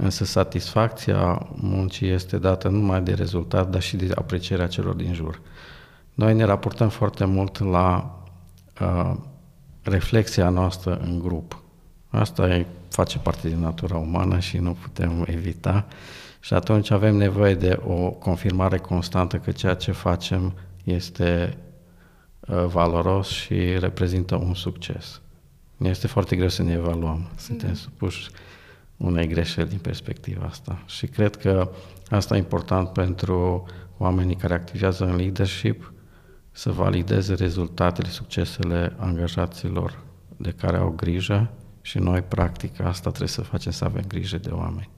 Însă satisfacția muncii este dată nu numai de rezultat, dar și de aprecierea celor din jur. Noi ne raportăm foarte mult la uh, reflexia noastră în grup. Asta e, face parte din natura umană și nu putem evita. Și atunci avem nevoie de o confirmare constantă că ceea ce facem este uh, valoros și reprezintă un succes. Ne este foarte greu să ne evaluăm. Suntem da. supuși unei greșeli din perspectiva asta. Și cred că asta e important pentru oamenii care activează în leadership, să valideze rezultatele, succesele angajaților de care au grijă și noi, practic, asta trebuie să facem, să avem grijă de oameni.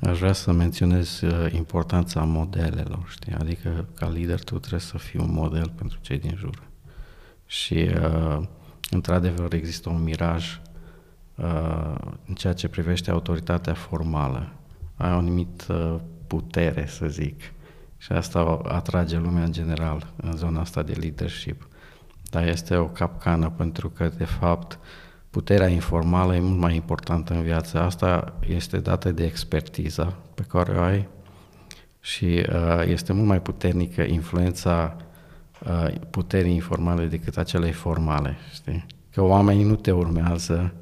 Aș vrea să menționez uh, importanța modelelor, știi? Adică, ca lider, tu trebuie să fii un model pentru cei din jur. Și, uh, într-adevăr, există un miraj uh, în ceea ce privește autoritatea formală. Ai o anumită putere, să zic, și asta atrage lumea în general în zona asta de leadership. Dar este o capcană pentru că, de fapt, puterea informală e mult mai importantă în viață. Asta este dată de expertiza pe care o ai și uh, este mult mai puternică influența uh, puterii informale decât acelei formale. Știi? Că oamenii nu te urmează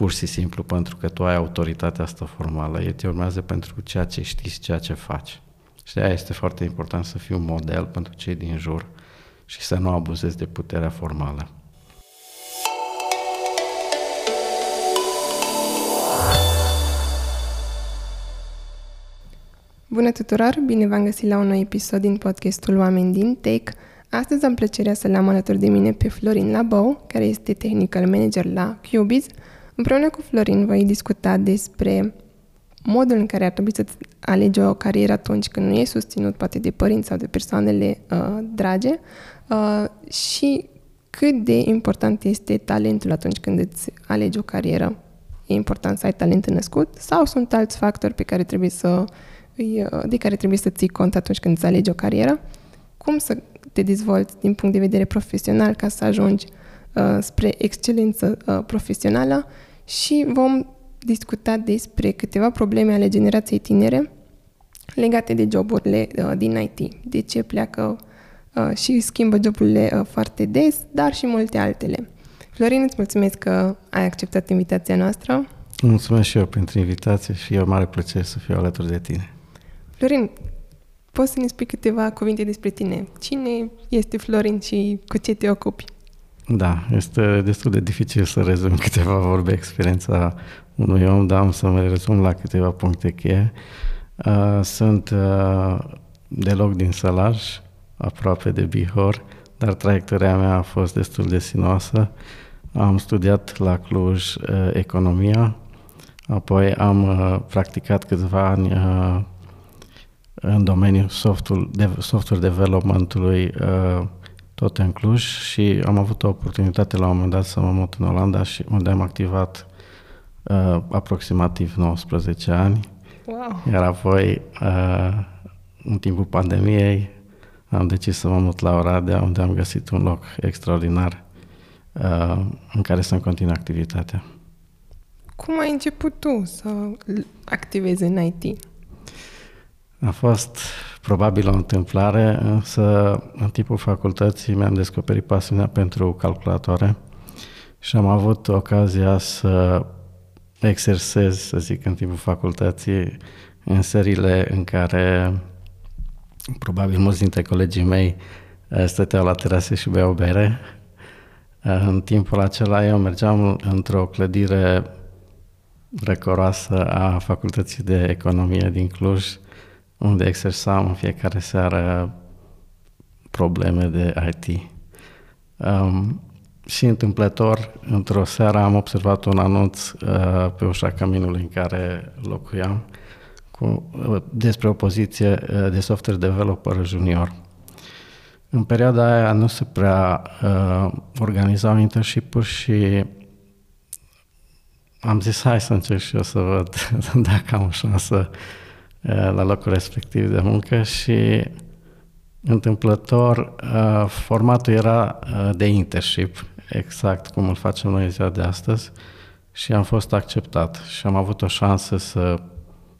pur și simplu pentru că tu ai autoritatea asta formală, ei te urmează pentru ceea ce știi, ceea ce faci. Și de aia este foarte important să fii un model pentru cei din jur și să nu abuzezi de puterea formală. Bună tuturor! Bine v-am găsit la un nou episod din podcastul Oameni din Tech. Astăzi am plăcerea să l-am alături de mine pe Florin Labou, care este technical manager la Cubiz. Împreună cu Florin voi discuta despre modul în care ar trebui să alegi o carieră atunci când nu e susținut poate de părinți sau de persoanele uh, drage uh, și cât de important este talentul atunci când îți alegi o carieră. E important să ai talent născut sau sunt alți factori pe care trebuie să uh, de care trebuie să ții cont atunci când îți alegi o carieră? Cum să te dezvolți din punct de vedere profesional ca să ajungi uh, spre excelență uh, profesională și vom discuta despre câteva probleme ale generației tinere legate de joburile uh, din IT. De ce pleacă uh, și schimbă joburile uh, foarte des, dar și multe altele. Florin, îți mulțumesc că ai acceptat invitația noastră. Mulțumesc și eu pentru invitație și e o mare plăcere să fiu alături de tine. Florin, poți să ne spui câteva cuvinte despre tine? Cine este Florin și cu ce te ocupi? Da, este destul de dificil să rezum câteva vorbe experiența unui om, dar am să mă rezum la câteva puncte cheie. Uh, sunt uh, deloc din Sălaj, aproape de Bihor, dar traiectoria mea a fost destul de sinoasă. Am studiat la Cluj uh, economia, apoi am practicat câțiva ani în domeniul software development-ului tot în Cluj și am avut o oportunitate la un moment dat să mă mut în Olanda și unde am activat uh, aproximativ 19 ani. Wow. Iar apoi, uh, în timpul pandemiei, am decis să mă mut la Oradea, unde am găsit un loc extraordinar uh, în care să-mi continui activitatea. Cum ai început tu să activezi în IT? A fost probabil o întâmplare, însă în timpul facultății mi-am descoperit pasiunea pentru calculatoare și am avut ocazia să exersez, să zic, în timpul facultății, în serile în care probabil mulți dintre colegii mei eh, stăteau la terase și beau bere. Eh, în timpul acela eu mergeam într-o clădire răcoroasă a Facultății de Economie din Cluj, unde exersam în fiecare seară probleme de IT. Um, și întâmplător, într-o seară am observat un anunț uh, pe ușa caminului în care locuiam cu, uh, despre o poziție uh, de software developer junior. În perioada aia nu se prea uh, organizau internship și am zis hai să încerc și eu să văd dacă am o șansă uh, la locul respectiv de muncă și întâmplător uh, formatul era uh, de internship exact cum îl facem noi ziua de astăzi și am fost acceptat și am avut o șansă să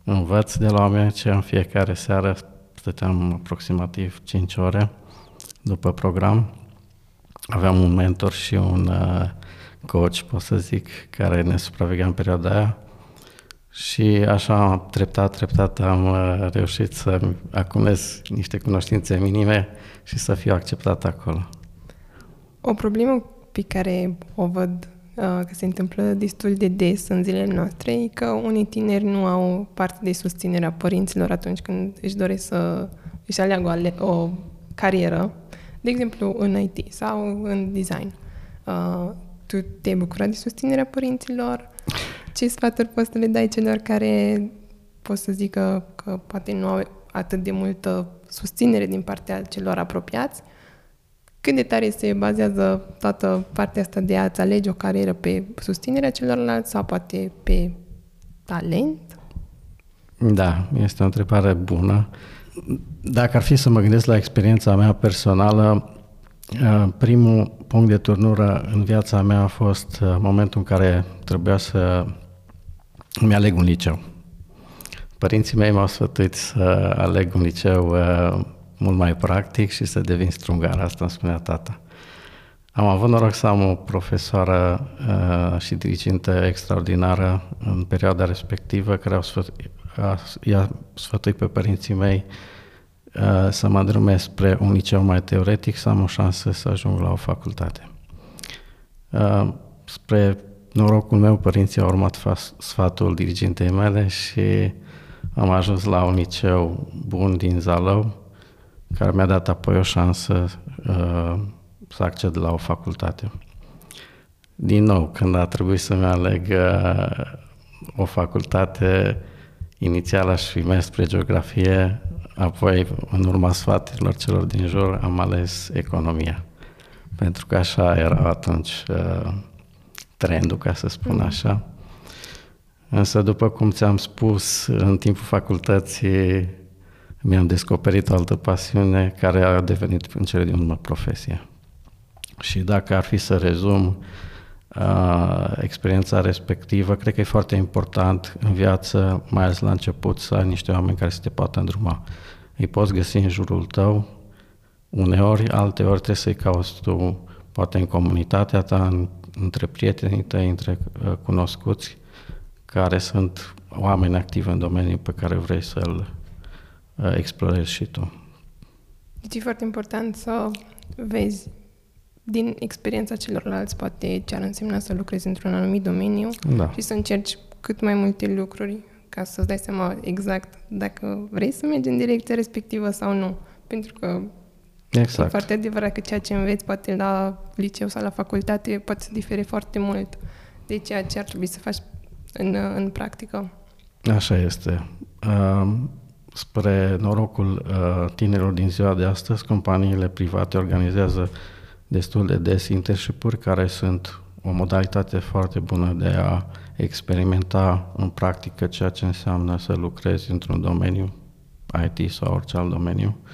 învăț de la oameni ce în fiecare seară stăteam aproximativ 5 ore după program. Aveam un mentor și un uh, coach, pot să zic, care ne supraveghea în perioada aia. Și așa, treptat, treptat, am uh, reușit să acumulez niște cunoștințe minime și să fiu acceptat acolo. O problemă pe care o văd uh, că se întâmplă destul de des în zilele noastre e că unii tineri nu au parte de susținere a părinților atunci când își doresc să își aleagă o, o carieră, de exemplu în IT sau în design. Uh, tu te-ai bucurat de susținerea părinților? Ce sfaturi poți să le dai celor care pot să zică că poate nu au atât de multă susținere din partea celor apropiați? Cât de tare se bazează toată partea asta de a-ți alege o carieră pe susținerea celorlalți sau poate pe talent? Da, este o întrebare bună. Dacă ar fi să mă gândesc la experiența mea personală, uh, primul punct de turnură în viața mea a fost uh, momentul în care trebuia să îmi aleg un liceu. Părinții mei m-au sfătuit să aleg un liceu uh, mult mai practic și să devin strungar, asta îmi spunea tata. Am avut noroc să am o profesoară uh, și dirigintă extraordinară în perioada respectivă, care au sfătuit, i-a sfătuit pe părinții mei uh, să mă drume spre un liceu mai teoretic, să am o șansă să ajung la o facultate. Uh, spre norocul meu, părinții au urmat sfatul dirigintei mele și am ajuns la un liceu bun din Zalău, care mi-a dat apoi o șansă uh, să acced la o facultate. Din nou, când a trebuit să-mi aleg uh, o facultate, inițial aș fi mers spre geografie, apoi, în urma sfaturilor celor din jur, am ales economia. Pentru că așa era atunci uh, trendul, ca să spun mm. așa. Însă, după cum ți-am spus, în timpul facultății mi-am descoperit o altă pasiune care a devenit în cele din urmă profesie. Și dacă ar fi să rezum uh, experiența respectivă, cred că e foarte important în viață, mai ales la început, să ai niște oameni care să te poată îndruma. Îi poți găsi în jurul tău, uneori, alteori trebuie să-i cauți tu, poate în comunitatea ta, în, între prietenii tăi, între uh, cunoscuți, care sunt oameni activi în domeniul pe care vrei să-l uh, explorezi și tu. Deci e foarte important să vezi din experiența celorlalți, poate ce ar însemna să lucrezi într-un anumit domeniu da. și să încerci cât mai multe lucruri ca să-ți dai seama exact dacă vrei să mergi în direcția respectivă sau nu. Pentru că exact. e foarte adevărat că ceea ce înveți poate la liceu sau la facultate poate să difere foarte mult de ceea ce ar trebui să faci în, în practică. Așa este. Uh, spre norocul uh, tinerilor din ziua de astăzi, companiile private organizează destul de des internship care sunt o modalitate foarte bună de a experimenta în practică ceea ce înseamnă să lucrezi într-un domeniu IT sau orice alt domeniu uh,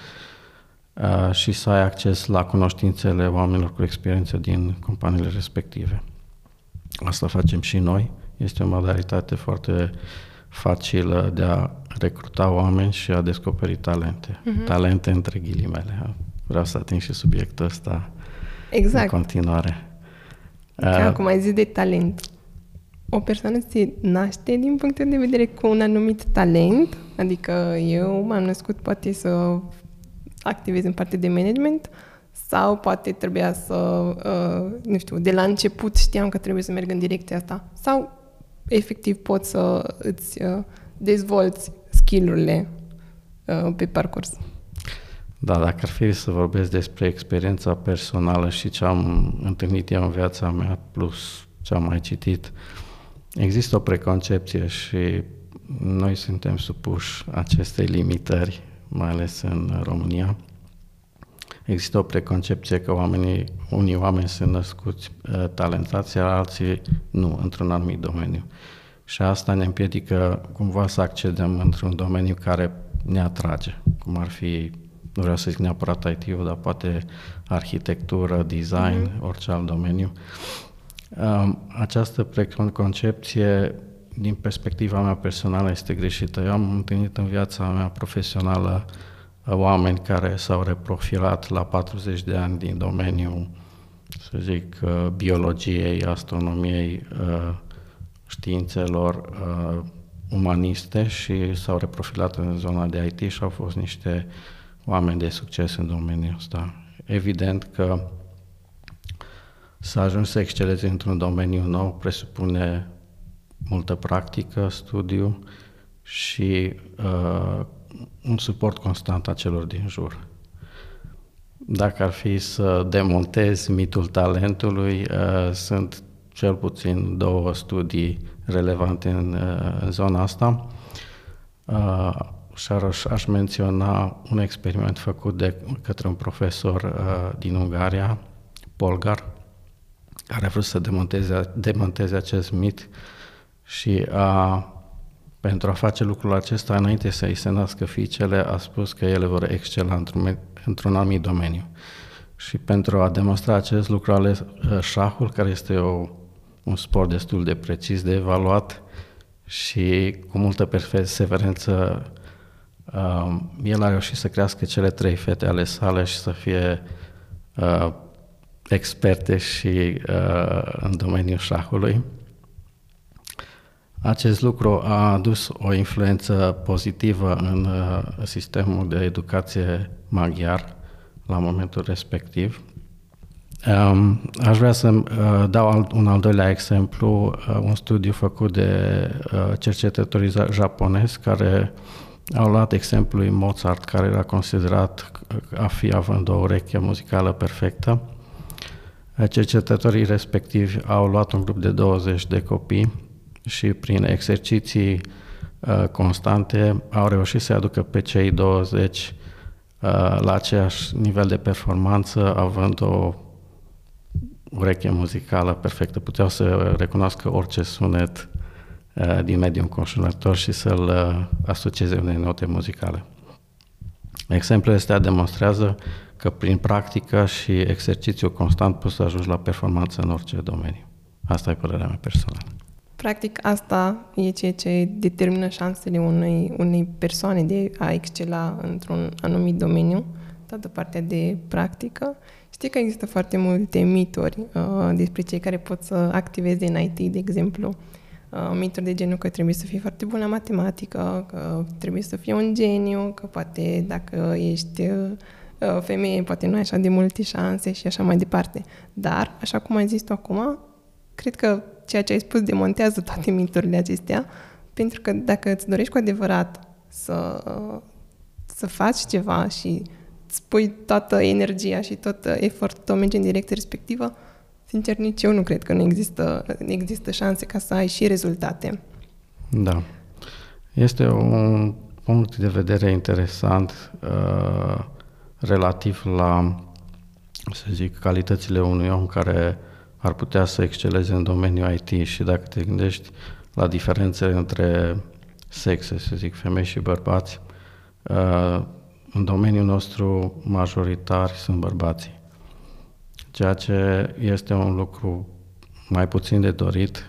și să ai acces la cunoștințele oamenilor cu experiență din companiile respective. Asta facem și noi. Este o modalitate foarte facilă de a recruta oameni și a descoperi talente. Uh-huh. Talente între ghilimele. Vreau să ating și subiectul ăsta exact. în continuare. Ca uh, acum ai zis de talent. O persoană se naște din punct de vedere cu un anumit talent, adică eu m-am născut poate să activez în partea de management sau poate trebuia să, uh, nu știu, de la început știam că trebuie să merg în direcția asta sau efectiv poți să îți uh, dezvolți skill-urile uh, pe parcurs. Da, dacă ar fi să vorbesc despre experiența personală și ce am întâlnit eu în viața mea, plus ce am mai citit, există o preconcepție și noi suntem supuși acestei limitări, mai ales în România. Există o preconcepție că oamenii, unii oameni sunt născuți uh, talentați, iar alții nu, într-un anumit domeniu. Și asta ne împiedică cumva să accedem într-un domeniu care ne atrage, cum ar fi nu vreau să zic neapărat IT-ul, dar poate arhitectură, design, mm-hmm. orice alt domeniu. Această preconcepție din perspectiva mea personală, este greșită. Eu am întâlnit în viața mea profesională uh, oameni care s-au reprofilat la 40 de ani din domeniul, să zic, uh, biologiei, astronomiei, uh, științelor umaniste și s-au reprofilat în zona de IT și au fost niște oameni de succes în domeniul ăsta. Evident că să ajungi să excelezi într-un domeniu nou presupune multă practică, studiu și uh, un suport constant a celor din jur. Dacă ar fi să demontez mitul talentului, uh, sunt cel puțin două studii relevante în, uh, în zona asta. Uh, și aș, aș menționa un experiment făcut de către un profesor uh, din Ungaria, Polgar, care a vrut să demonteze, demonteze acest mit și a, pentru a face lucrul acesta, înainte să îi se nască fiicele, a spus că ele vor excela într-un, într-un anumit domeniu. Și pentru a demonstra acest lucru, a ales uh, șahul, care este o, un sport destul de precis de evaluat și cu multă perseverență uh, el a reușit să crească cele trei fete ale sale și să fie uh, experte și uh, în domeniul șahului. Acest lucru a adus o influență pozitivă în uh, sistemul de educație maghiar la momentul respectiv. Um, aș vrea să uh, dau un al doilea exemplu, uh, un studiu făcut de cercetătorii japonezi care au luat exemplul Mozart, care era considerat a fi având o ureche muzicală perfectă. Cercetătorii respectivi au luat un grup de 20 de copii și prin exerciții uh, constante au reușit să aducă pe cei 20 uh, la aceeași nivel de performanță, având o ureche muzicală perfectă. Puteau să recunoască orice sunet uh, din mediul înconjurător și să-l uh, asocieze unei note muzicale. Exemplul ăsta demonstrează că prin practică și exercițiu constant poți să ajungi la performanță în orice domeniu. Asta e părerea mea personală. Practic, asta e ceea ce determină șansele unei, unei persoane de a excela într-un anumit domeniu, toată partea de practică. Știi că există foarte multe mituri uh, despre cei care pot să activeze în IT, de exemplu. Uh, mituri de genul că trebuie să fii foarte bun la matematică, că trebuie să fii un geniu, că poate dacă ești uh, femeie, poate nu ai așa de multe șanse și așa mai departe. Dar, așa cum ai zis tu acum, cred că ceea ce ai spus demontează toate miturile acestea, pentru că dacă îți dorești cu adevărat să, să faci ceva și îți pui toată energia și tot efortul tău merge în direcția respectivă, sincer, nici eu nu cred că nu există, există șanse ca să ai și rezultate. Da. Este un punct de vedere interesant uh, relativ la, să zic, calitățile unui om care ar putea să exceleze în domeniul IT și dacă te gândești la diferențele între sexe, să zic, femei și bărbați, uh, în domeniul nostru majoritar sunt bărbații. Ceea ce este un lucru mai puțin de dorit.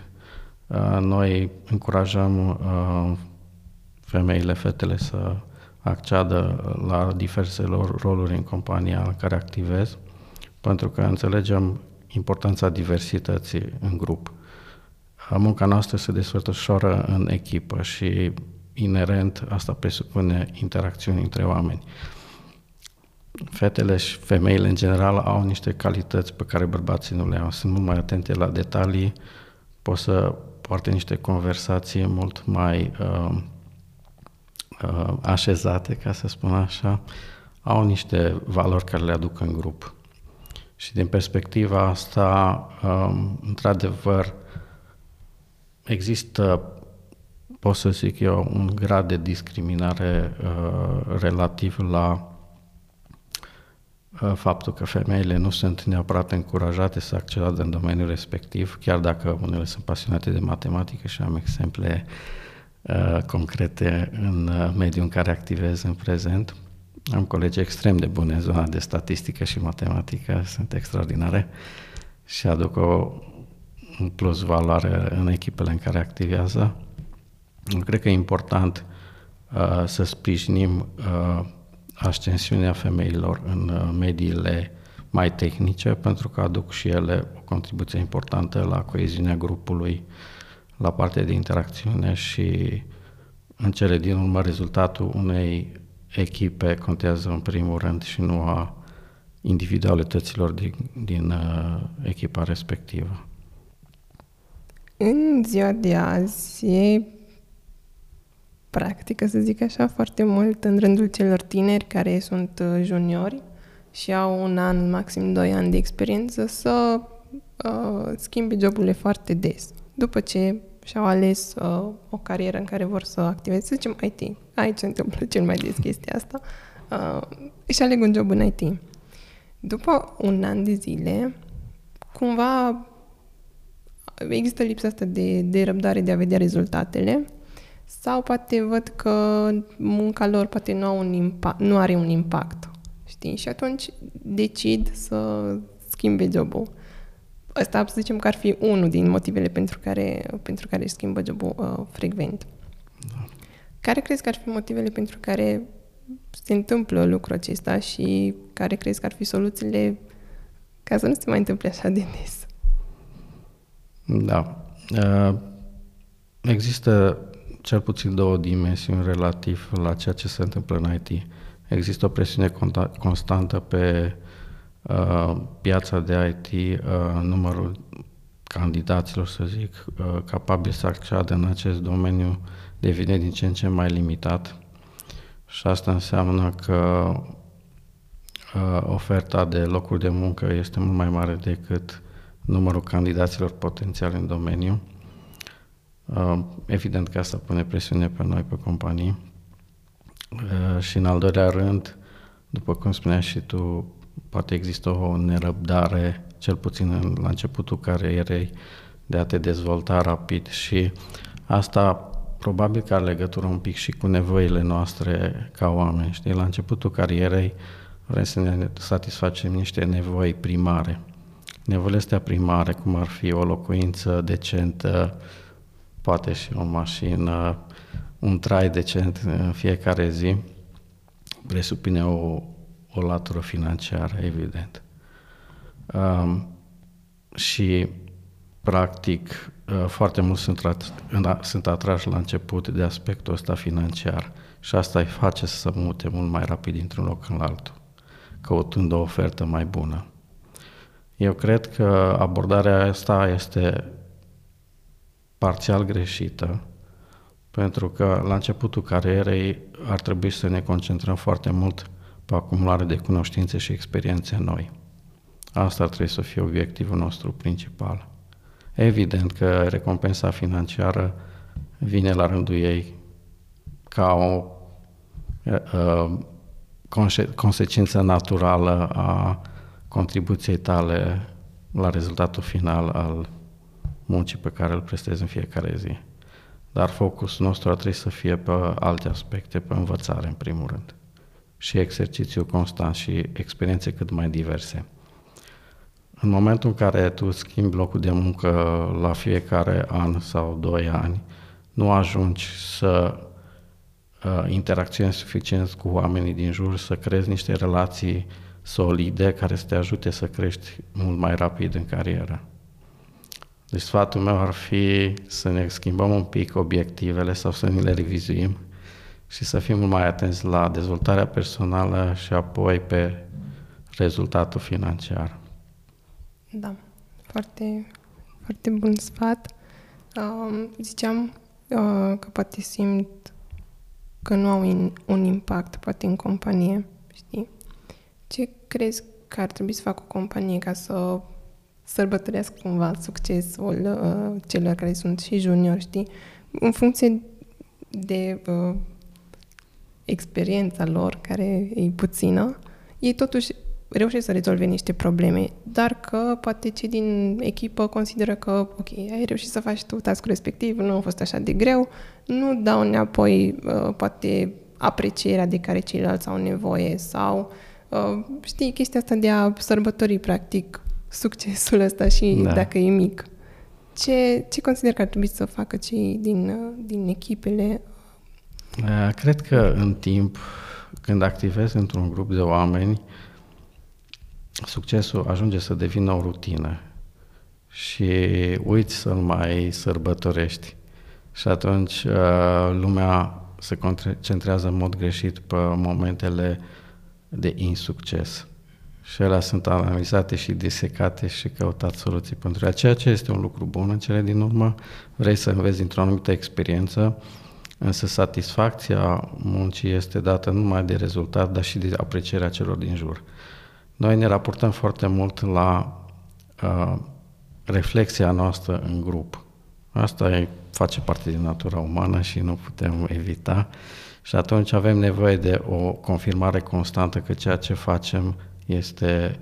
Uh, noi încurajăm uh, femeile, fetele să acceadă la diverse roluri în compania în care activez, pentru că înțelegem importanța diversității în grup. Munca noastră se desfășoară în echipă și inerent asta presupune interacțiuni între oameni. Fetele și femeile în general au niște calități pe care bărbații nu le au. Sunt mult mai atente la detalii, pot să poarte niște conversații mult mai uh, uh, așezate, ca să spun așa, au niște valori care le aduc în grup. Și din perspectiva asta, um, într-adevăr, există, pot să zic eu, un grad de discriminare uh, relativ la uh, faptul că femeile nu sunt neapărat încurajate să acceladă în domeniul respectiv, chiar dacă unele sunt pasionate de matematică și am exemple uh, concrete în uh, mediul în care activez în prezent. Am colegi extrem de bune în zona de statistică și matematică, sunt extraordinare și aduc o, un plus valoare în echipele în care activează. Cred că e important uh, să sprijinim uh, ascensiunea femeilor în uh, mediile mai tehnice, pentru că aduc și ele o contribuție importantă la coeziunea grupului, la partea de interacțiune și în cele din urmă rezultatul unei echipe contează în primul rând și nu a individualităților din, din uh, echipa respectivă. În ziua de azi e practică, să zic așa, foarte mult în rândul celor tineri care sunt uh, juniori și au un an, maxim doi ani de experiență, să uh, schimbe joburile foarte des. După ce și-au ales uh, o carieră în care vor să activeze, să zicem IT. Aici se întâmplă cel mai des chestia asta. Uh, și aleg un job în IT. După un an de zile, cumva există lipsa asta de, de răbdare de a vedea rezultatele sau poate văd că munca lor poate nu, au un impact, nu are un impact. Știi? Și atunci decid să schimbe jobul. Asta, să zicem că ar fi unul din motivele pentru care, pentru care își schimbă jobul uh, frecvent. Da. Care crezi că ar fi motivele pentru care se întâmplă lucrul acesta și care crezi că ar fi soluțiile ca să nu se mai întâmple așa de des? Da. Uh, există cel puțin două dimensiuni relativ la ceea ce se întâmplă în IT. Există o presiune constantă pe uh, piața de IT, uh, numărul candidaților, să zic, uh, capabili să acceadă în acest domeniu devine din ce în ce mai limitat și asta înseamnă că uh, oferta de locuri de muncă este mult mai mare decât numărul candidaților potențiali în domeniu. Uh, evident că asta pune presiune pe noi, pe companii. Uh, și în al doilea rând, după cum spuneai și tu, poate există o nerăbdare, cel puțin la începutul carierei, de a te dezvolta rapid și asta probabil că are legătură un pic și cu nevoile noastre ca oameni. Știi? La începutul carierei vrem să ne satisfacem niște nevoi primare. Nevoile astea primare, cum ar fi o locuință decentă, poate și o mașină, un trai decent în fiecare zi, presupune o, o latură financiară, evident. Um, și, practic, uh, foarte mulți sunt, sunt atrași la început de aspectul ăsta financiar și asta îi face să se mute mult mai rapid dintr-un loc în altul, căutând o ofertă mai bună. Eu cred că abordarea asta este parțial greșită, pentru că la începutul carierei ar trebui să ne concentrăm foarte mult pe acumulare de cunoștințe și experiențe noi. Asta ar trebui să fie obiectivul nostru principal. Evident că recompensa financiară vine la rândul ei ca o uh, conse- consecință naturală a contribuției tale la rezultatul final al muncii pe care îl prestezi în fiecare zi. Dar focusul nostru ar trebui să fie pe alte aspecte, pe învățare în primul rând. Și exercițiu constant și experiențe cât mai diverse. În momentul în care tu schimbi locul de muncă la fiecare an sau doi ani, nu ajungi să uh, interacționezi suficient cu oamenii din jur, să creezi niște relații solide care să te ajute să crești mult mai rapid în carieră. Deci sfatul meu ar fi să ne schimbăm un pic obiectivele sau să ne le revizuim și să fim mult mai atenți la dezvoltarea personală și apoi pe rezultatul financiar. Da, foarte, foarte bun sfat. Uh, ziceam uh, că poate simt că nu au in, un impact, poate în companie, știi? Ce crezi că ar trebui să facă o companie ca să sărbătoresc cumva succesul uh, celor care sunt și juniori, știi? În funcție de uh, experiența lor, care e puțină, ei totuși reușesc să rezolve niște probleme, dar că poate cei din echipă consideră că, ok, ai reușit să faci tu task respectiv, nu a fost așa de greu, nu dau înapoi, uh, poate, aprecierea de care ceilalți au nevoie sau, uh, știi, chestia asta de a sărbători, practic, succesul ăsta și da. dacă e mic. Ce, ce consider că ar trebui să facă cei din, din echipele? Uh, cred că în timp, când activezi într-un grup de oameni, succesul ajunge să devină o rutină și uiți să-l mai sărbătorești. Și atunci uh, lumea se concentrează în mod greșit pe momentele de insucces. Și ele sunt analizate și disecate și căutat soluții pentru ea, ceea ce este un lucru bun în cele din urmă. Vrei să înveți dintr-o anumită experiență, însă satisfacția muncii este dată nu numai de rezultat, dar și de aprecierea celor din jur. Noi ne raportăm foarte mult la uh, reflexia noastră în grup. Asta e, face parte din natura umană și nu putem evita. Și atunci avem nevoie de o confirmare constantă că ceea ce facem este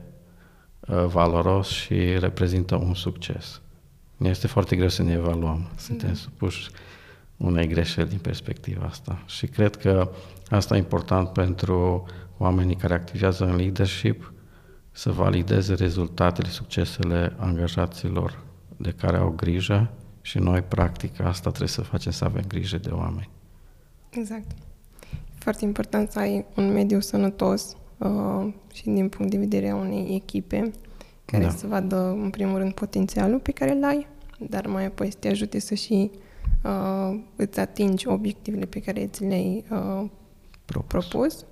uh, valoros și reprezintă un succes. Ne este foarte greu să ne evaluăm. Suntem da. supuși unei greșeli din perspectiva asta. Și cred că asta e important pentru oamenii care activează în leadership, să valideze rezultatele, succesele angajaților de care au grijă și noi, practic, asta trebuie să facem, să avem grijă de oameni. Exact. Foarte important să ai un mediu sănătos uh, și din punct de vedere a unei echipe care da. să vadă, în primul rând, potențialul pe care îl ai, dar mai apoi să te ajute să și uh, îți atingi obiectivele pe care ți le-ai uh, propus. propus.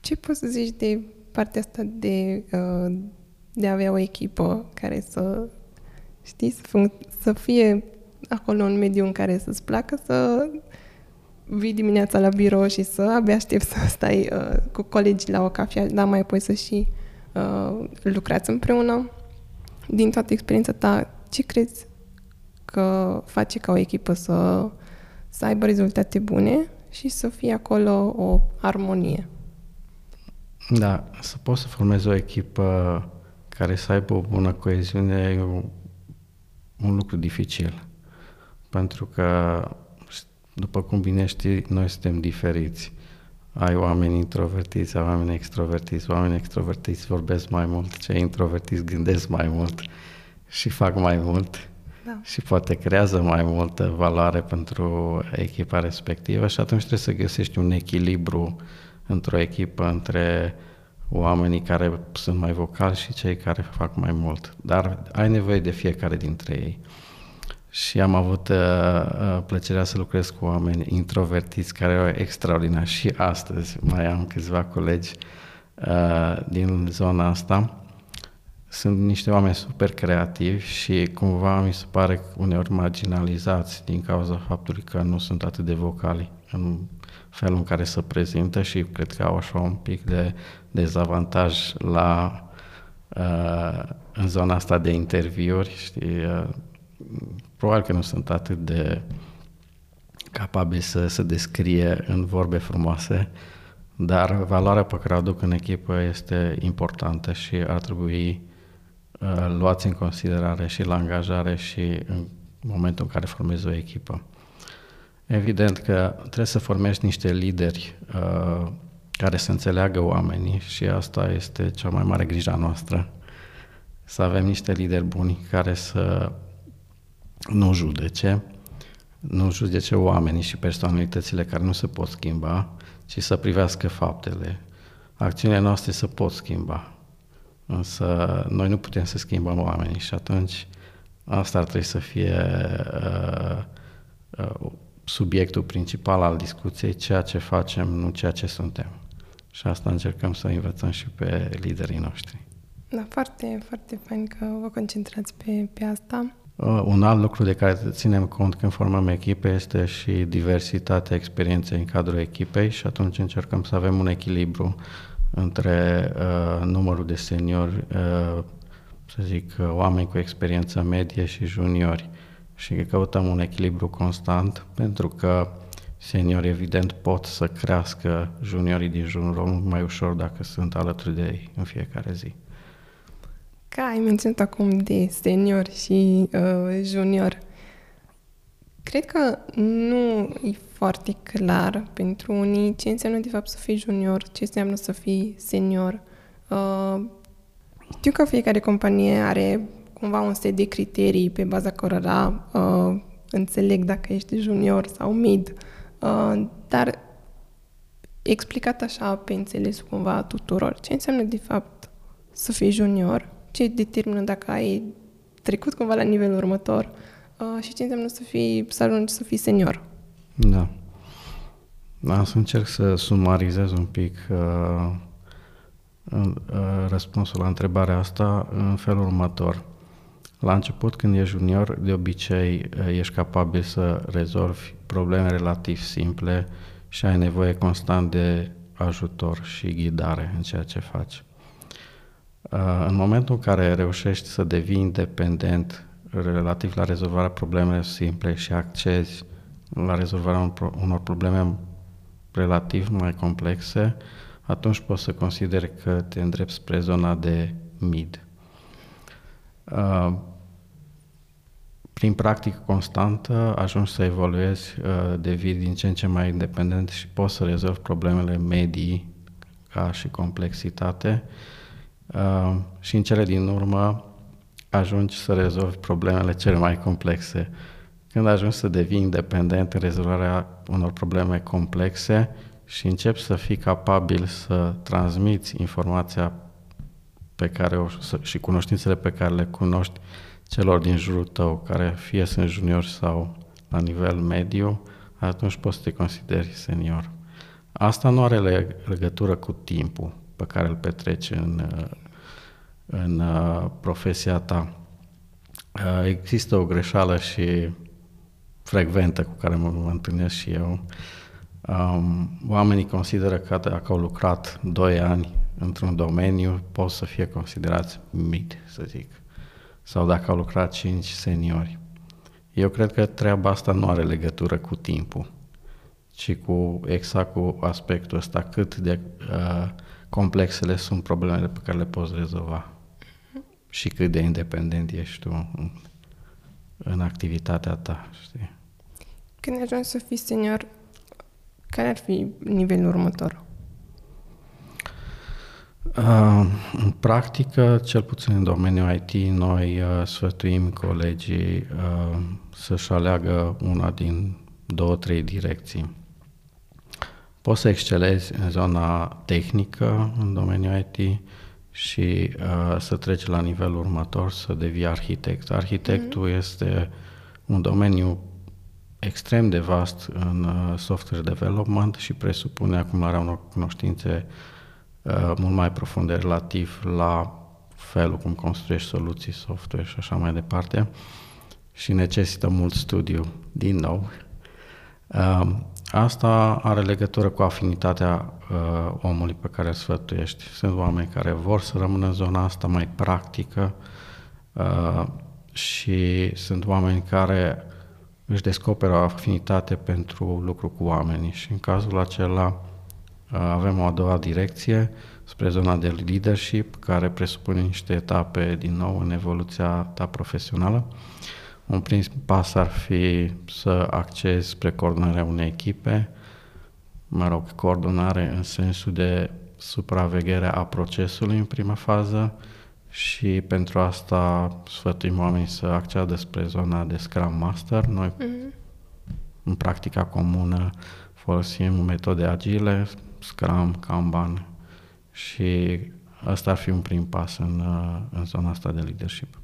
Ce poți să zici de partea asta de, uh, de a avea o echipă care să, știi, să, func- să fie acolo un mediu în care să-ți placă să vii dimineața la birou și să abia aștept să stai uh, cu colegii la o cafea, dar mai apoi să și uh, lucrați împreună. Din toată experiența ta, ce crezi că face ca o echipă să, să aibă rezultate bune și să fie acolo o armonie? Da, să poți să formezi o echipă care să aibă o bună coeziune e un, un lucru dificil. Pentru că, după cum bine știi, noi suntem diferiți. Ai oameni introvertiți, ai oameni extrovertiți, oameni extrovertiți vorbesc mai mult, cei introvertiți gândesc mai mult și fac mai mult da. și poate creează mai multă valoare pentru echipa respectivă și atunci trebuie să găsești un echilibru uh, într-o echipă între oamenii care sunt mai vocali și cei care fac mai mult. Dar ai nevoie de fiecare dintre ei. Și am avut uh, uh, plăcerea să lucrez cu oameni introvertiți care au extraordinar și astăzi mai am câțiva colegi uh, din zona asta. Sunt niște oameni super creativi și cumva mi se pare uneori marginalizați din cauza faptului că nu sunt atât de vocali în felul în care se prezintă și cred că au așa un pic de dezavantaj la uh, în zona asta de interviuri, știi, uh, probabil că nu sunt atât de capabili să se descrie în vorbe frumoase, dar valoarea pe care o aduc în echipă este importantă și ar trebui uh, luați în considerare și la angajare și în momentul în care formezi o echipă. Evident că trebuie să formezi niște lideri uh, care să înțeleagă oamenii și asta este cea mai mare grijă a noastră. Să avem niște lideri buni care să nu judece, nu judece oamenii și personalitățile care nu se pot schimba, ci să privească faptele. Acțiunile noastre se pot schimba, însă noi nu putem să schimbăm oamenii și atunci asta ar trebui să fie uh, uh, subiectul principal al discuției, ceea ce facem, nu ceea ce suntem. Și asta încercăm să învățăm și pe liderii noștri. Da, foarte, foarte fain că vă concentrați pe, pe asta. Uh, un alt lucru de care ținem cont când formăm echipe este și diversitatea experienței în cadrul echipei și atunci încercăm să avem un echilibru între uh, numărul de seniori, uh, să zic, uh, oameni cu experiență medie și juniori și că căutăm un echilibru constant pentru că seniorii evident pot să crească juniorii din jurul mai ușor dacă sunt alături de ei în fiecare zi. Ca ai menționat acum de senior și uh, junior, cred că nu e foarte clar pentru unii ce înseamnă de fapt să fii junior, ce înseamnă să fii senior. Uh, știu că fiecare companie are cumva un set de criterii pe baza cărora uh, înțeleg dacă ești junior sau mid, uh, dar explicat așa pe înțelesul cumva tuturor. Ce înseamnă de fapt să fii junior? Ce determină dacă ai trecut cumva la nivelul următor? Uh, și ce înseamnă să fii, să ajungi să fii senior? Da. Da, să încerc să sumarizez un pic uh, uh, răspunsul la întrebarea asta în felul următor. La început, când ești junior, de obicei uh, ești capabil să rezolvi probleme relativ simple și ai nevoie constant de ajutor și ghidare în ceea ce faci. Uh, în momentul în care reușești să devii independent relativ la rezolvarea problemelor simple și accezi la rezolvarea unor probleme relativ mai complexe, atunci poți să consideri că te îndrepți spre zona de mid. Uh, prin practică constantă ajungi să evoluezi, uh, devii din ce în ce mai independent și poți să rezolvi problemele medii ca și complexitate uh, și în cele din urmă ajungi să rezolvi problemele cele mai complexe. Când ajungi să devii independent în rezolvarea unor probleme complexe și începi să fii capabil să transmiți informația pe care o, și cunoștințele pe care le cunoști celor din jurul tău, care fie sunt juniori sau la nivel mediu, atunci poți să te consideri senior. Asta nu are legătură cu timpul pe care îl petreci în, în uh, profesia ta. Uh, există o greșeală și frecventă cu care mă, mă întâlnesc și eu. Um, oamenii consideră că dacă au lucrat 2 ani într-un domeniu, pot să fie considerați mid, să zic sau dacă au lucrat cinci seniori. Eu cred că treaba asta nu are legătură cu timpul, ci cu exact cu aspectul ăsta, cât de uh, complexele sunt problemele pe care le poți rezolva și cât de independent ești tu în, în activitatea ta, știi? Când ajungi să fii senior, care ar fi nivelul următor? Uh, în practică, cel puțin în domeniul IT, noi uh, sfătuim colegii uh, să-și aleagă una din două, trei direcții. Poți să excelezi în zona tehnică, în domeniul IT, și uh, să treci la nivelul următor, să devii arhitect. Arhitectul mm-hmm. este un domeniu extrem de vast în uh, software development și presupune acumularea unor cunoștințe uh, Uh, mult mai profunde relativ la felul cum construiești soluții software și așa mai departe și necesită mult studiu din nou. Uh, asta are legătură cu afinitatea uh, omului pe care îl sfătuiești. Sunt oameni care vor să rămână în zona asta mai practică și sunt oameni care își descoperă o afinitate pentru lucru cu oamenii și în cazul acela avem o a doua direcție spre zona de leadership, care presupune niște etape din nou în evoluția ta profesională. Un prim pas ar fi să accesi spre coordonarea unei echipe, mă rog, coordonare în sensul de supraveghere a procesului în prima fază și pentru asta sfătuim oamenii să acceadă spre zona de Scrum Master. Noi, mm-hmm. în practica comună, folosim metode agile, Scrum, Kanban și asta ar fi un prim pas în, în zona asta de leadership.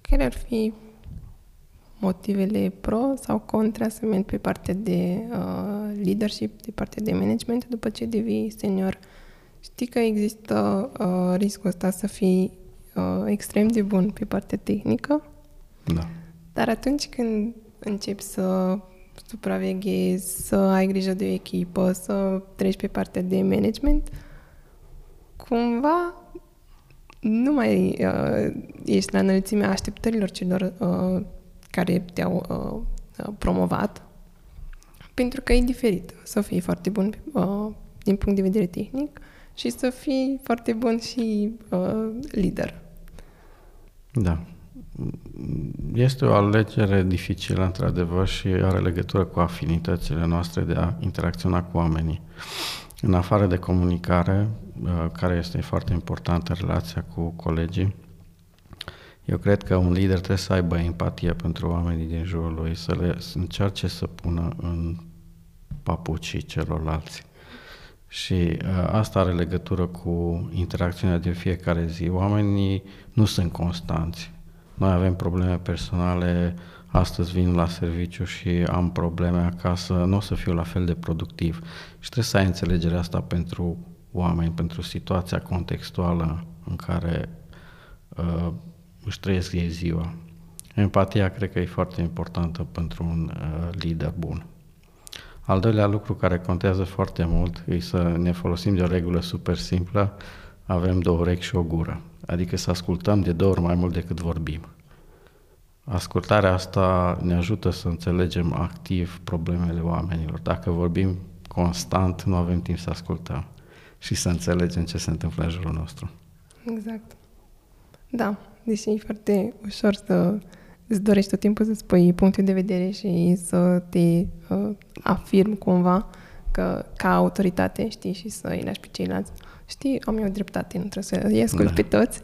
Care ar fi motivele pro sau contra să mergi pe partea de uh, leadership, de partea de management după ce devii senior? Știi că există uh, riscul ăsta să fii uh, extrem de bun pe partea tehnică, da. dar atunci când începi să supraveghezi, să ai grijă de o echipă, să treci pe partea de management, cumva nu mai uh, ești la înălțimea așteptărilor celor uh, care te-au uh, uh, promovat, pentru că e diferit să fii foarte bun uh, din punct de vedere tehnic și să fii foarte bun și uh, lider. Da. Este o alegere dificilă, într-adevăr, și are legătură cu afinitățile noastre de a interacționa cu oamenii. În afară de comunicare, uh, care este foarte importantă, relația cu colegii, Eu cred că un lider trebuie să aibă empatie pentru oamenii din jurul lui, să le să încerce să pună în papucii celorlalți. Și uh, asta are legătură cu interacțiunea din fiecare zi. Oamenii nu sunt constanți. Noi avem probleme personale, astăzi vin la serviciu și am probleme acasă, nu o să fiu la fel de productiv. Și trebuie să ai înțelegerea asta pentru oameni, pentru situația contextuală în care uh, își trăiesc ei ziua. Empatia cred că e foarte importantă pentru un uh, lider bun. Al doilea lucru care contează foarte mult e să ne folosim de o regulă super simplă, avem două urechi și o gură. Adică să ascultăm de două ori mai mult decât vorbim. Ascultarea asta ne ajută să înțelegem activ problemele oamenilor. Dacă vorbim constant, nu avem timp să ascultăm și să înțelegem ce se întâmplă în jurul nostru. Exact. Da, deși e foarte ușor să îți dorești tot timpul să spui punctul de vedere și să te uh, afirm cumva că ca autoritate, știi, și să îi lași pe ceilalți. Știi, am eu dreptate, nu trebuie să îi ascult da. pe toți.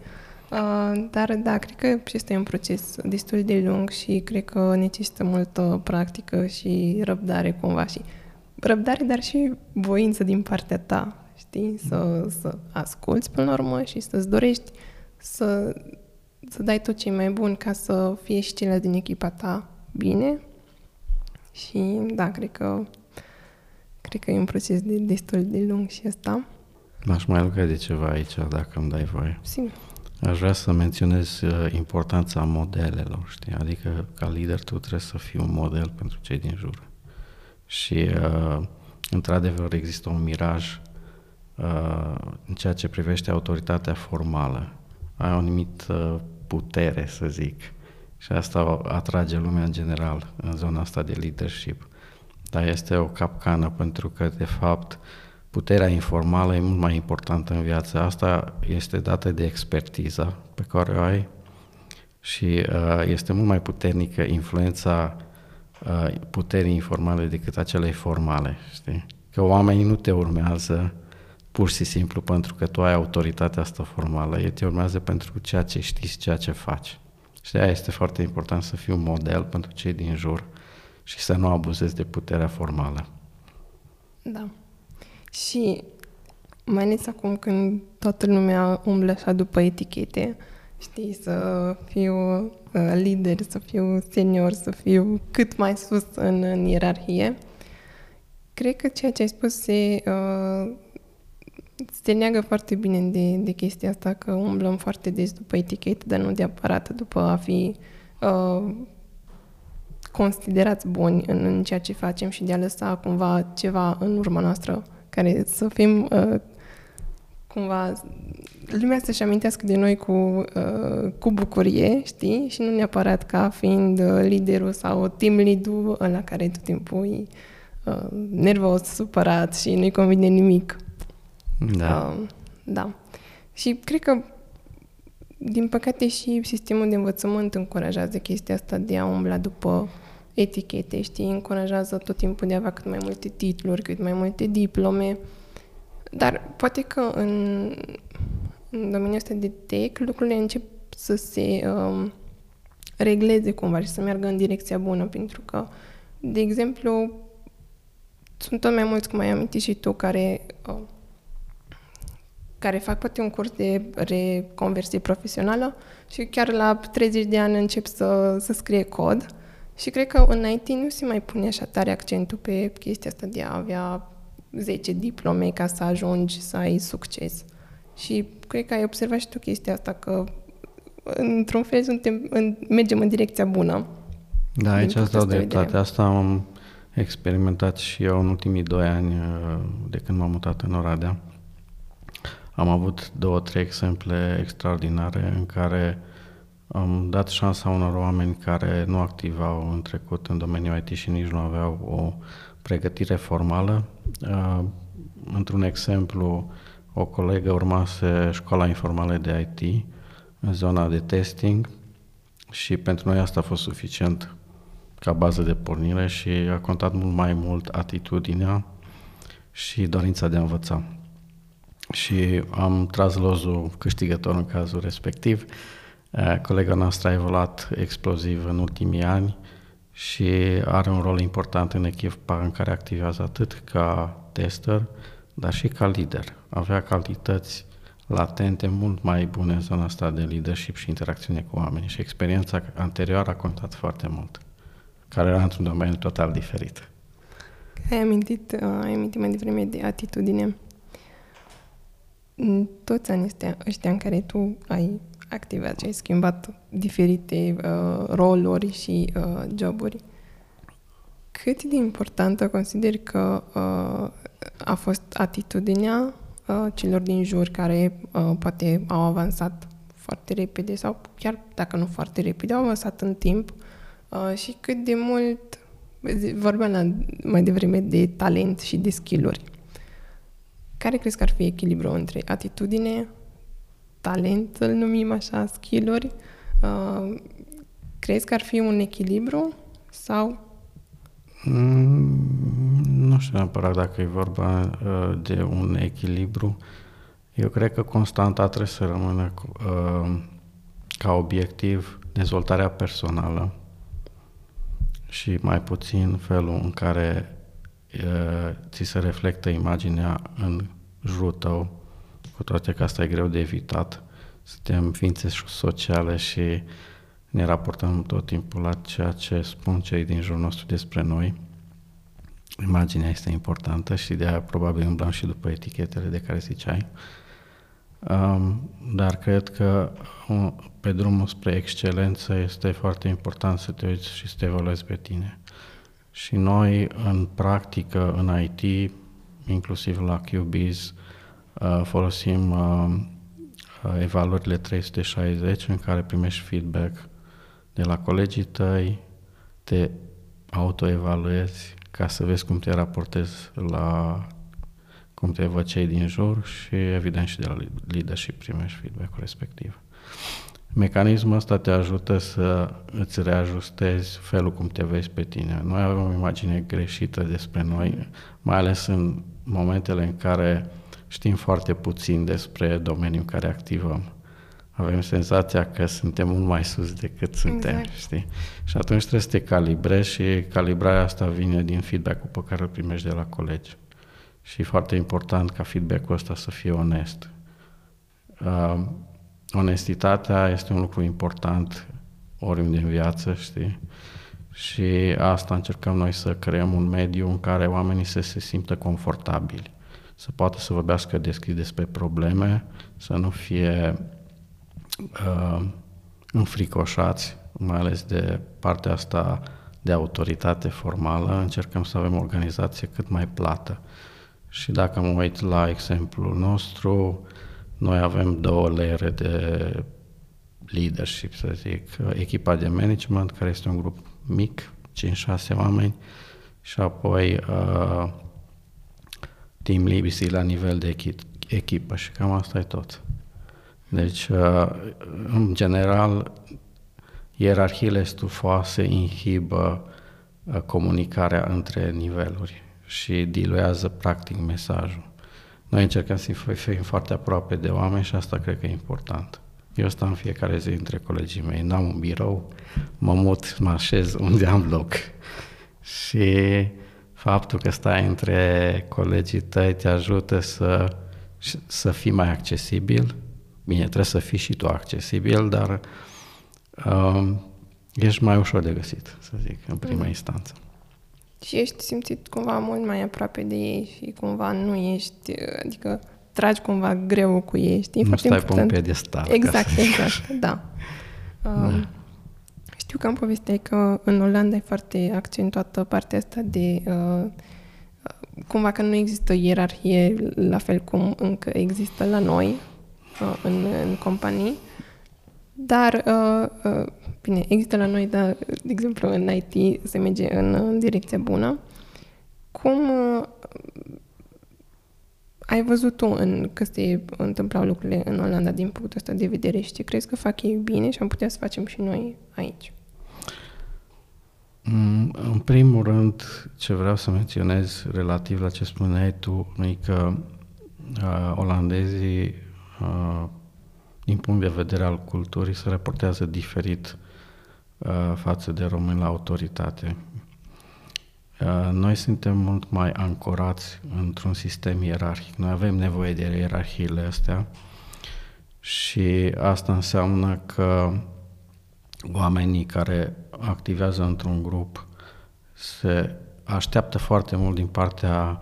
Uh, dar da, cred că și este un proces destul de lung și cred că necesită multă practică și răbdare cumva și răbdare, dar și voință din partea ta, știi? Să, să asculți până la urmă și să-ți dorești să să dai tot ce e mai bun ca să fie și cele din echipa ta bine. Și da, cred că cred că e un proces de, destul de lung și asta. M-aș mai ruga de ceva aici, dacă îmi dai voie. Sigur. Aș vrea să menționez uh, importanța modelelor, știi? Adică, ca lider, tu trebuie să fii un model pentru cei din jur. Și, uh, într-adevăr, există un miraj uh, în ceea ce privește autoritatea formală. Ai o anumită putere, să zic. Și asta atrage lumea în general în zona asta de leadership. Dar este o capcană pentru că, de fapt, puterea informală e mult mai importantă în viață. Asta este dată de expertiza pe care o ai și uh, este mult mai puternică influența uh, puterii informale decât acelei formale, știi? Că oamenii nu te urmează pur și simplu pentru că tu ai autoritatea asta formală. Ei te urmează pentru ceea ce știi și ceea ce faci. Și de aia este foarte important să fii un model pentru cei din jur și să nu abuzezi de puterea formală. Da. Și mai ales acum când toată lumea umblă așa după etichete, știi, să fiu uh, lider, să fiu senior, să fiu cât mai sus în, în ierarhie, cred că ceea ce ai spus se uh, se neagă foarte bine de, de chestia asta că umblăm foarte des după etichetă, dar nu neapărat după a fi uh, considerați buni în, în ceea ce facem și de a lăsa cumva ceva în urma noastră care să fim uh, cumva lumea să-și amintească de noi cu, uh, cu bucurie, știi? Și nu neapărat ca fiind uh, liderul sau team lead-ul la care tot timpul e uh, nervos, supărat și nu-i convine nimic. Da. Uh, da. Și cred că, din păcate, și sistemul de învățământ încurajează chestia asta de a umbla după etichete, știi? Încurajează tot timpul de a avea cât mai multe titluri, cât mai multe diplome. Dar poate că în, în domeniul ăsta de tech lucrurile încep să se um, regleze cumva și să meargă în direcția bună, pentru că, de exemplu, sunt tot mai mulți, cum ai amintit și tu, care uh, care fac poate un curs de reconversie profesională și chiar la 30 de ani încep să, să scrie cod și cred că în IT nu se mai pune așa tare accentul pe chestia asta de a avea 10 diplome ca să ajungi să ai succes. Și cred că ai observat și tu chestia asta, că într-un fel suntem, în, mergem în direcția bună. Da, aici îți dau dreptate. Asta am experimentat și eu în ultimii doi ani uh, de când m-am mutat în Oradea. Am avut două, trei exemple extraordinare în care am dat șansa unor oameni care nu activau în trecut în domeniul IT și nici nu aveau o pregătire formală. Uh, într-un exemplu, o colegă urmase școala informală de IT în zona de testing și pentru noi asta a fost suficient ca bază de pornire și a contat mult mai mult atitudinea și dorința de a învăța și am tras lozul câștigător în cazul respectiv. Uh, colega noastră a evoluat exploziv în ultimii ani și are un rol important în echipa în care activează atât ca tester, dar și ca lider. Avea calități latente mult mai bune în zona asta de leadership și interacțiune cu oameni și experiența anterioară a contat foarte mult, care era într-un domeniu total diferit. Ai amintit, uh, ai amintit mai devreme de atitudine. În toți anii ăștia, ăștia în care tu ai activat și ai schimbat diferite uh, roluri și uh, joburi, cât de importantă consideri că uh, a fost atitudinea uh, celor din jur care uh, poate au avansat foarte repede sau chiar dacă nu foarte repede, au avansat în timp uh, și cât de mult vorbeam la, mai devreme de talent și de skill-uri. Care crezi că ar fi echilibru între atitudine, talent, îl numim așa, skill-uri? Uh, crezi că ar fi un echilibru sau? Mm, nu știu neapărat dacă e vorba uh, de un echilibru. Eu cred că constanta trebuie să rămână uh, ca obiectiv dezvoltarea personală și mai puțin felul în care uh, ți se reflectă imaginea în jurul tău, cu toate că asta e greu de evitat. Suntem ființe sociale și ne raportăm tot timpul la ceea ce spun cei din jurul nostru despre noi. Imaginea este importantă și de aia probabil umblăm și după etichetele de care ziceai. Um, dar cred că um, pe drumul spre excelență este foarte important să te uiți și să te evaluezi pe tine. Și noi, în practică, în IT, inclusiv la QBiz, uh, folosim uh, uh, evaluările 360 în care primești feedback de la colegii tăi, te autoevaluezi ca să vezi cum te raportezi la cum te văd cei din jur și evident și de la leadership primești feedback-ul respectiv. Mecanismul ăsta te ajută să îți reajustezi felul cum te vezi pe tine. Noi avem o imagine greșită despre noi, mai ales în momentele în care știm foarte puțin despre domeniul în care activăm. Avem senzația că suntem mult mai sus decât suntem, exact. știi? Și atunci trebuie să te calibrezi și calibrarea asta vine din feedback-ul pe care îl primești de la colegi. Și e foarte important ca feedback-ul ăsta să fie onest. Uh, onestitatea este un lucru important oriunde în viață, știi? Și asta încercăm noi să creăm un mediu în care oamenii să se simtă confortabili, să poată să vorbească deschis despre probleme, să nu fie uh, înfricoșați, mai ales de partea asta de autoritate formală. Încercăm să avem o organizație cât mai plată. Și dacă mă uit la exemplul nostru, noi avem două layere de leadership, să zic. Echipa de management, care este un grup mic, 5-6 oameni, și apoi uh, team leadership la nivel de echi- echipă și cam asta e tot. Deci, uh, în general, ierarhiile stufoase inhibă uh, comunicarea între niveluri și diluează practic mesajul. Noi încercăm să fim foarte aproape de oameni și asta cred că e important. Eu stau în fiecare zi între colegii mei, n-am un birou, mă mut, mă așez unde am loc. Și faptul că stai între colegii tăi te ajută să, să fii mai accesibil. Bine, trebuie să fii și tu accesibil, dar um, ești mai ușor de găsit, să zic, în prima mm. instanță. Și ești simțit cumva mult mai aproape de ei și cumva nu ești, adică tragi cumva greu cu ei, știi? Nu Foarte stai important. pe un piedestal. Exact, exact, da. Um, da. Știu că am povestit că în Olanda e foarte accentuată partea asta de uh, cumva că nu există ierarhie la fel cum încă există la noi uh, în, în companii. Dar, uh, uh, bine, există la noi, dar, de exemplu, în IT se merge în, în direcția bună. Cum uh, ai văzut tu în, că se întâmplau lucrurile în Olanda din punctul ăsta de vedere și ce crezi că fac ei bine și am putea să facem și noi aici? Mm, în primul rând, ce vreau să menționez relativ la ce spuneai tu, e că uh, olandezii uh, din punct de vedere al culturii, se raportează diferit uh, față de români la autoritate. Uh, noi suntem mult mai ancorați într-un sistem ierarhic. Noi avem nevoie de ierarhiile astea și asta înseamnă că oamenii care activează într-un grup se așteaptă foarte mult din partea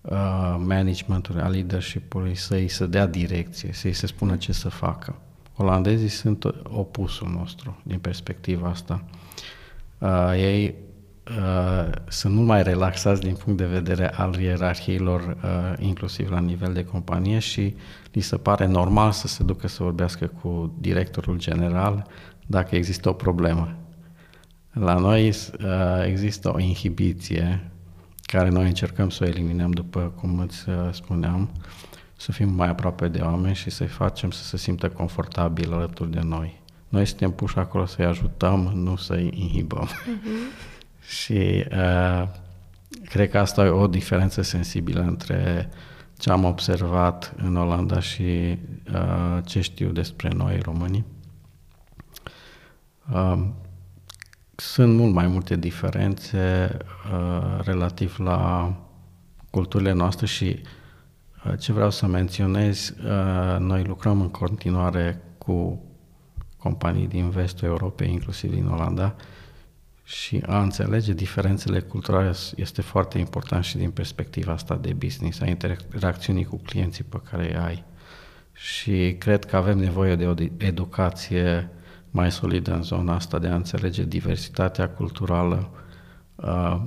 uh, managementului, a leadership-ului să-i se dea direcție, să-i se spună ce să facă. Olandezii sunt opusul nostru din perspectiva asta. Uh, ei uh, sunt mult mai relaxați din punct de vedere al ierarhiilor, uh, inclusiv la nivel de companie și li se pare normal să se ducă să vorbească cu directorul general dacă există o problemă. La noi uh, există o inhibiție care noi încercăm să o eliminăm, după cum îți uh, spuneam, să fim mai aproape de oameni și să-i facem să se simtă confortabil alături de noi. Noi suntem puși acolo să-i ajutăm, nu să-i inhibăm. Uh-huh. Și uh, cred că asta e o diferență sensibilă între ce am observat în Olanda și uh, ce știu despre noi românii. Uh, sunt mult mai multe diferențe uh, relativ la culturile noastre și uh, ce vreau să menționez, uh, noi lucrăm în continuare cu companii din vestul Europei, inclusiv din Olanda, și a înțelege diferențele culturale este foarte important și din perspectiva asta de business, a interacțiunii cu clienții pe care îi ai. Și cred că avem nevoie de o educație mai solidă în zona asta de a înțelege diversitatea culturală, uh,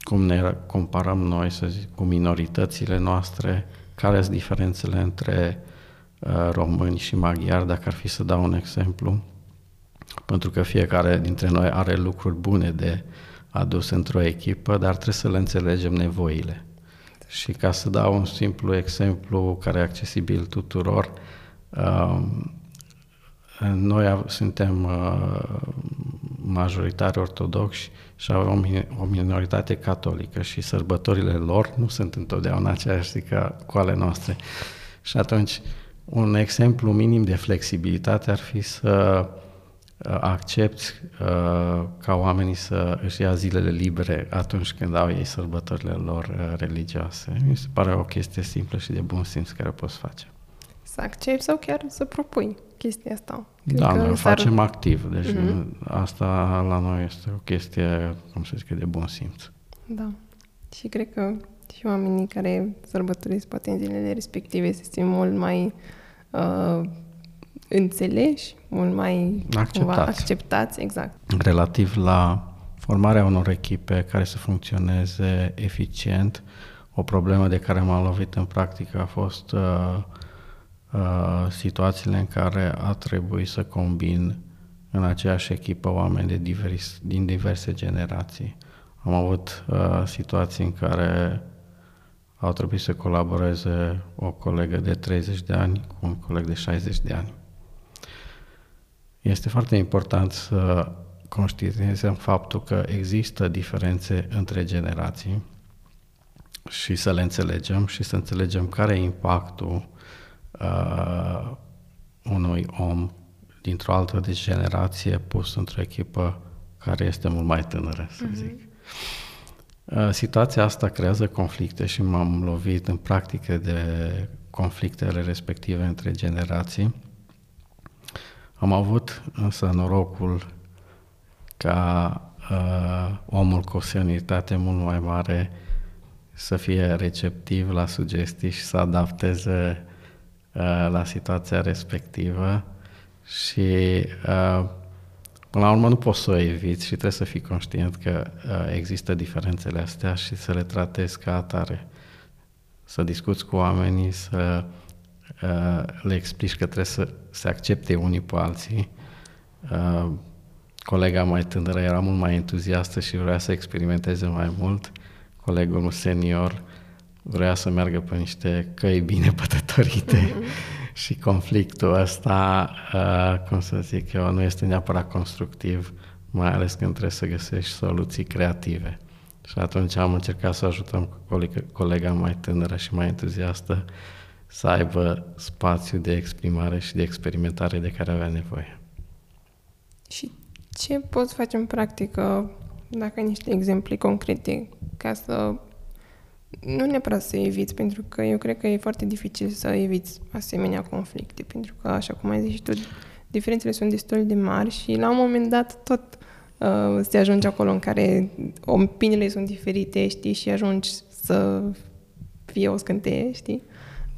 cum ne comparăm noi, să zic, cu minoritățile noastre, care sunt diferențele între uh, români și maghiari, dacă ar fi să dau un exemplu, pentru că fiecare dintre noi are lucruri bune de adus într-o echipă, dar trebuie să le înțelegem nevoile. Și ca să dau un simplu exemplu care e accesibil tuturor, um, noi suntem uh, majoritari ortodoxi și avem o minoritate catolică și sărbătorile lor nu sunt întotdeauna aceeași ca cu ale noastre. Și atunci, un exemplu minim de flexibilitate ar fi să uh, accepti uh, ca oamenii să își ia zilele libere atunci când au ei sărbătorile lor religioase. Mi se pare o chestie simplă și de bun simț care poți face. Să accepti sau chiar să propui chestia asta. Cred da, noi o facem activ, deci uh-huh. asta la noi este o chestie, cum să zic, de bun simț. Da. Și cred că și oamenii care sărbătoresc poate în zilele respective se simt mult mai uh, înțeleși, mult mai acceptați. Cumva, acceptați, exact. Relativ la formarea unor echipe care să funcționeze eficient, o problemă de care m-am lovit în practică a fost uh, Uh, situațiile în care a trebuit să combin în aceeași echipă oameni de divers, din diverse generații. Am avut uh, situații în care au trebuit să colaboreze o colegă de 30 de ani cu un coleg de 60 de ani. Este foarte important să conștientizăm faptul că există diferențe între generații și să le înțelegem și să înțelegem care e impactul uh, unui om dintr-o altă generație pus într-o echipă care este mult mai tânără, să uh-huh. zic. Uh, situația asta creează conflicte și m-am lovit în practică de conflictele respective între generații. Am avut însă norocul ca uh, omul cu o senioritate mult mai mare să fie receptiv la sugestii și să adapteze Uh, la situația respectivă și uh, până la urmă nu poți să o eviți și trebuie să fii conștient că uh, există diferențele astea și să le tratezi ca atare. Să discuți cu oamenii, să le explici că trebuie să se accepte unii pe alții. Colega mai tânără era mult mai entuziastă și vrea să experimenteze mai mult. Colegul senior vrea să meargă pe niște căi bine pătătorite mm-hmm. și conflictul ăsta, uh, cum să zic eu, nu este neapărat constructiv, mai ales când trebuie să găsești soluții creative. Și atunci am încercat să ajutăm colega mai tânără și mai entuziastă să aibă spațiu de exprimare și de experimentare de care avea nevoie. Și ce poți face în practică, dacă ai niște exemple concrete, ca să nu neapărat să eviți, pentru că eu cred că e foarte dificil să eviți asemenea conflicte, pentru că, așa cum ai zis și tu, diferențele sunt destul de mari și la un moment dat tot uh, se ajunge acolo în care opiniile sunt diferite, știi, și ajungi să fie o scânteie, știi?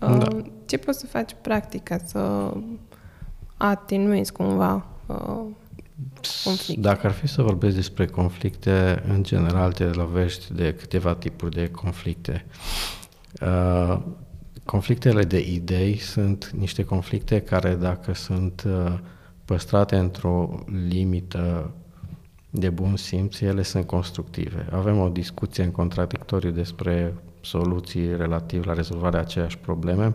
Uh, da. Ce poți să faci practic ca să atenuezi cumva uh, conflicte? Dacă ar fi să vorbesc despre conflicte, în general te lovești de câteva tipuri de conflicte. Uh, conflictele de idei sunt niște conflicte care dacă sunt uh, păstrate într-o limită de bun simț, ele sunt constructive. Avem o discuție în contradictoriu despre soluții relativ la rezolvarea aceeași probleme.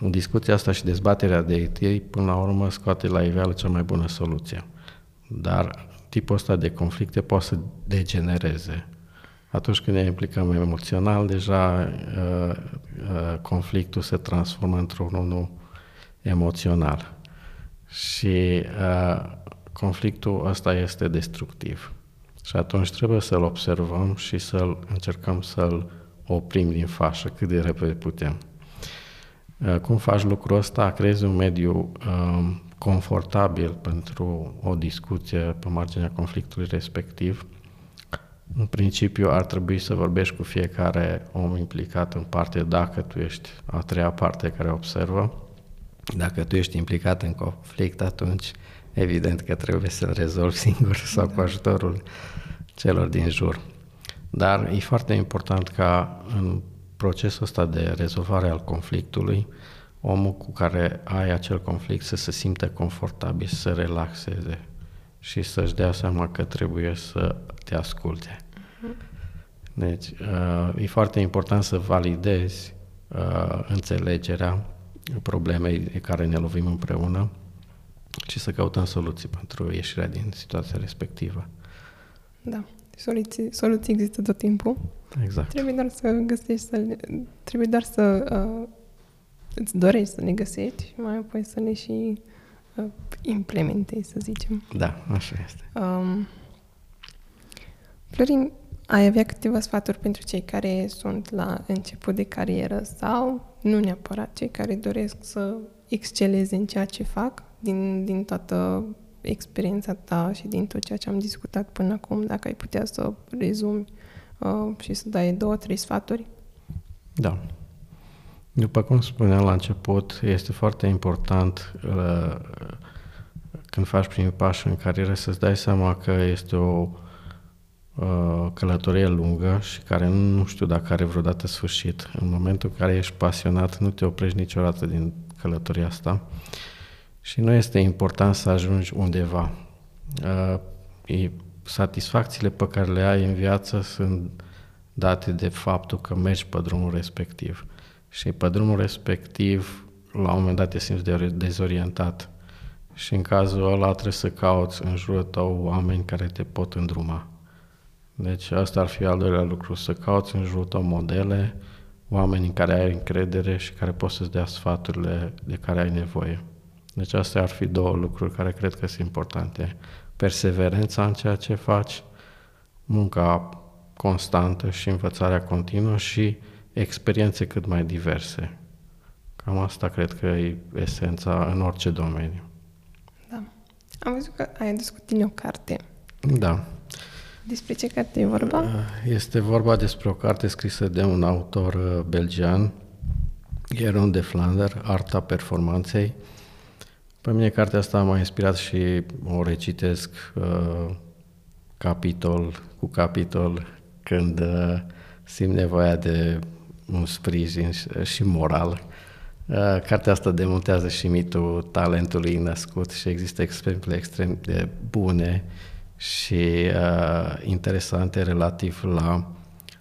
Discuția asta și dezbaterea de idei, până la urmă, scoate la iveală cea mai bună soluție. Dar tipul ăsta de conflicte poate să degenereze. Atunci când ne implicăm emoțional, deja uh, uh, conflictul se transformă într-unul emoțional. Și uh, conflictul ăsta este destructiv. Și atunci trebuie să-l observăm și să-l încercăm să-l oprim din fașă cât de repede putem. Uh, cum faci lucrul ăsta? Creezi un mediu um, confortabil pentru o discuție pe marginea conflictului respectiv. În principiu ar trebui să vorbești cu fiecare om implicat în parte dacă tu ești a treia parte care observă. Dacă tu ești implicat în conflict, atunci evident că trebuie să-l rezolvi singur sau cu ajutorul celor din jur. Dar e foarte important ca în procesul ăsta de rezolvare al conflictului, omul cu care ai acel conflict să se simte confortabil, să se relaxeze și să-și dea seama că trebuie să te asculte. Deci, uh, e foarte important să validezi uh, înțelegerea problemei de care ne lovim împreună și să căutăm soluții pentru ieșirea din situația respectivă. Da, soluții, soluții există tot timpul. Exact. Trebuie doar să găsești, să le, trebuie doar să uh, îți dorești să le găsești și mai apoi să le și uh, implementezi, să zicem. Da, așa este. Um, Florin, ai avea câteva sfaturi pentru cei care sunt la început de carieră sau nu neapărat cei care doresc să exceleze în ceea ce fac din, din toată experiența ta și din tot ceea ce am discutat până acum, dacă ai putea să rezumi uh, și să dai două, trei sfaturi? Da. După cum spuneam la început, este foarte important uh, când faci primii pași în carieră să-ți dai seama că este o uh, călătorie lungă și care nu știu dacă are vreodată sfârșit. În momentul în care ești pasionat, nu te oprești niciodată din călătoria asta și nu este important să ajungi undeva. Uh, satisfacțiile pe care le ai în viață sunt date de faptul că mergi pe drumul respectiv. Și pe drumul respectiv, la un moment dat te simți de dezorientat. Și în cazul ăla trebuie să cauți în jurul tău oameni care te pot îndruma. Deci asta ar fi al doilea lucru, să cauți în jurul tău modele, oameni în care ai încredere și care pot să-ți dea sfaturile de care ai nevoie. Deci astea ar fi două lucruri care cred că sunt importante. Perseverența în ceea ce faci, munca constantă și învățarea continuă și experiențe cât mai diverse. Cam asta cred că e esența în orice domeniu. Da. Am văzut că ai adus o carte. Da. Despre ce carte e vorba? Este vorba despre o carte scrisă de un autor uh, belgian, Jeroen de Flander, Arta Performanței. Pe mine cartea asta m-a inspirat și o recitesc uh, capitol cu capitol când uh, simt nevoia de un sprijin și moral. Uh, cartea asta demontează și mitul talentului născut și există exemple extrem de bune și uh, interesante relativ la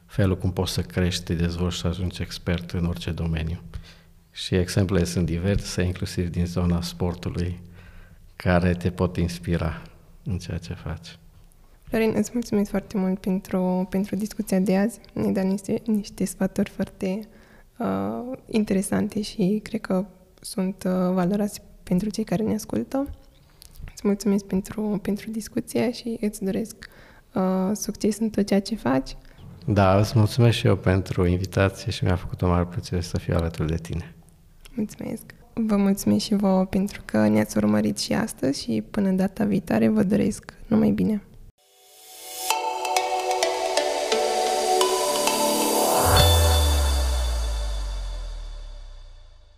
felul cum poți să crești, te dezvolți și să ajungi expert în orice domeniu. Și exemplele sunt diverse, inclusiv din zona sportului, care te pot inspira în ceea ce faci. Florin, îți mulțumesc foarte mult pentru, pentru discuția de azi. Ne-ai dat niște, niște sfaturi foarte uh, interesante și cred că sunt uh, valoroase pentru cei care ne ascultă. Îți mulțumesc pentru, pentru discuție și îți doresc uh, succes în tot ceea ce faci. Da, îți mulțumesc și eu pentru invitație și mi-a făcut o mare plăcere să fiu alături de tine. Mulțumesc! Vă mulțumesc și vouă pentru că ne-ați urmărit și astăzi și până data viitoare vă doresc numai bine!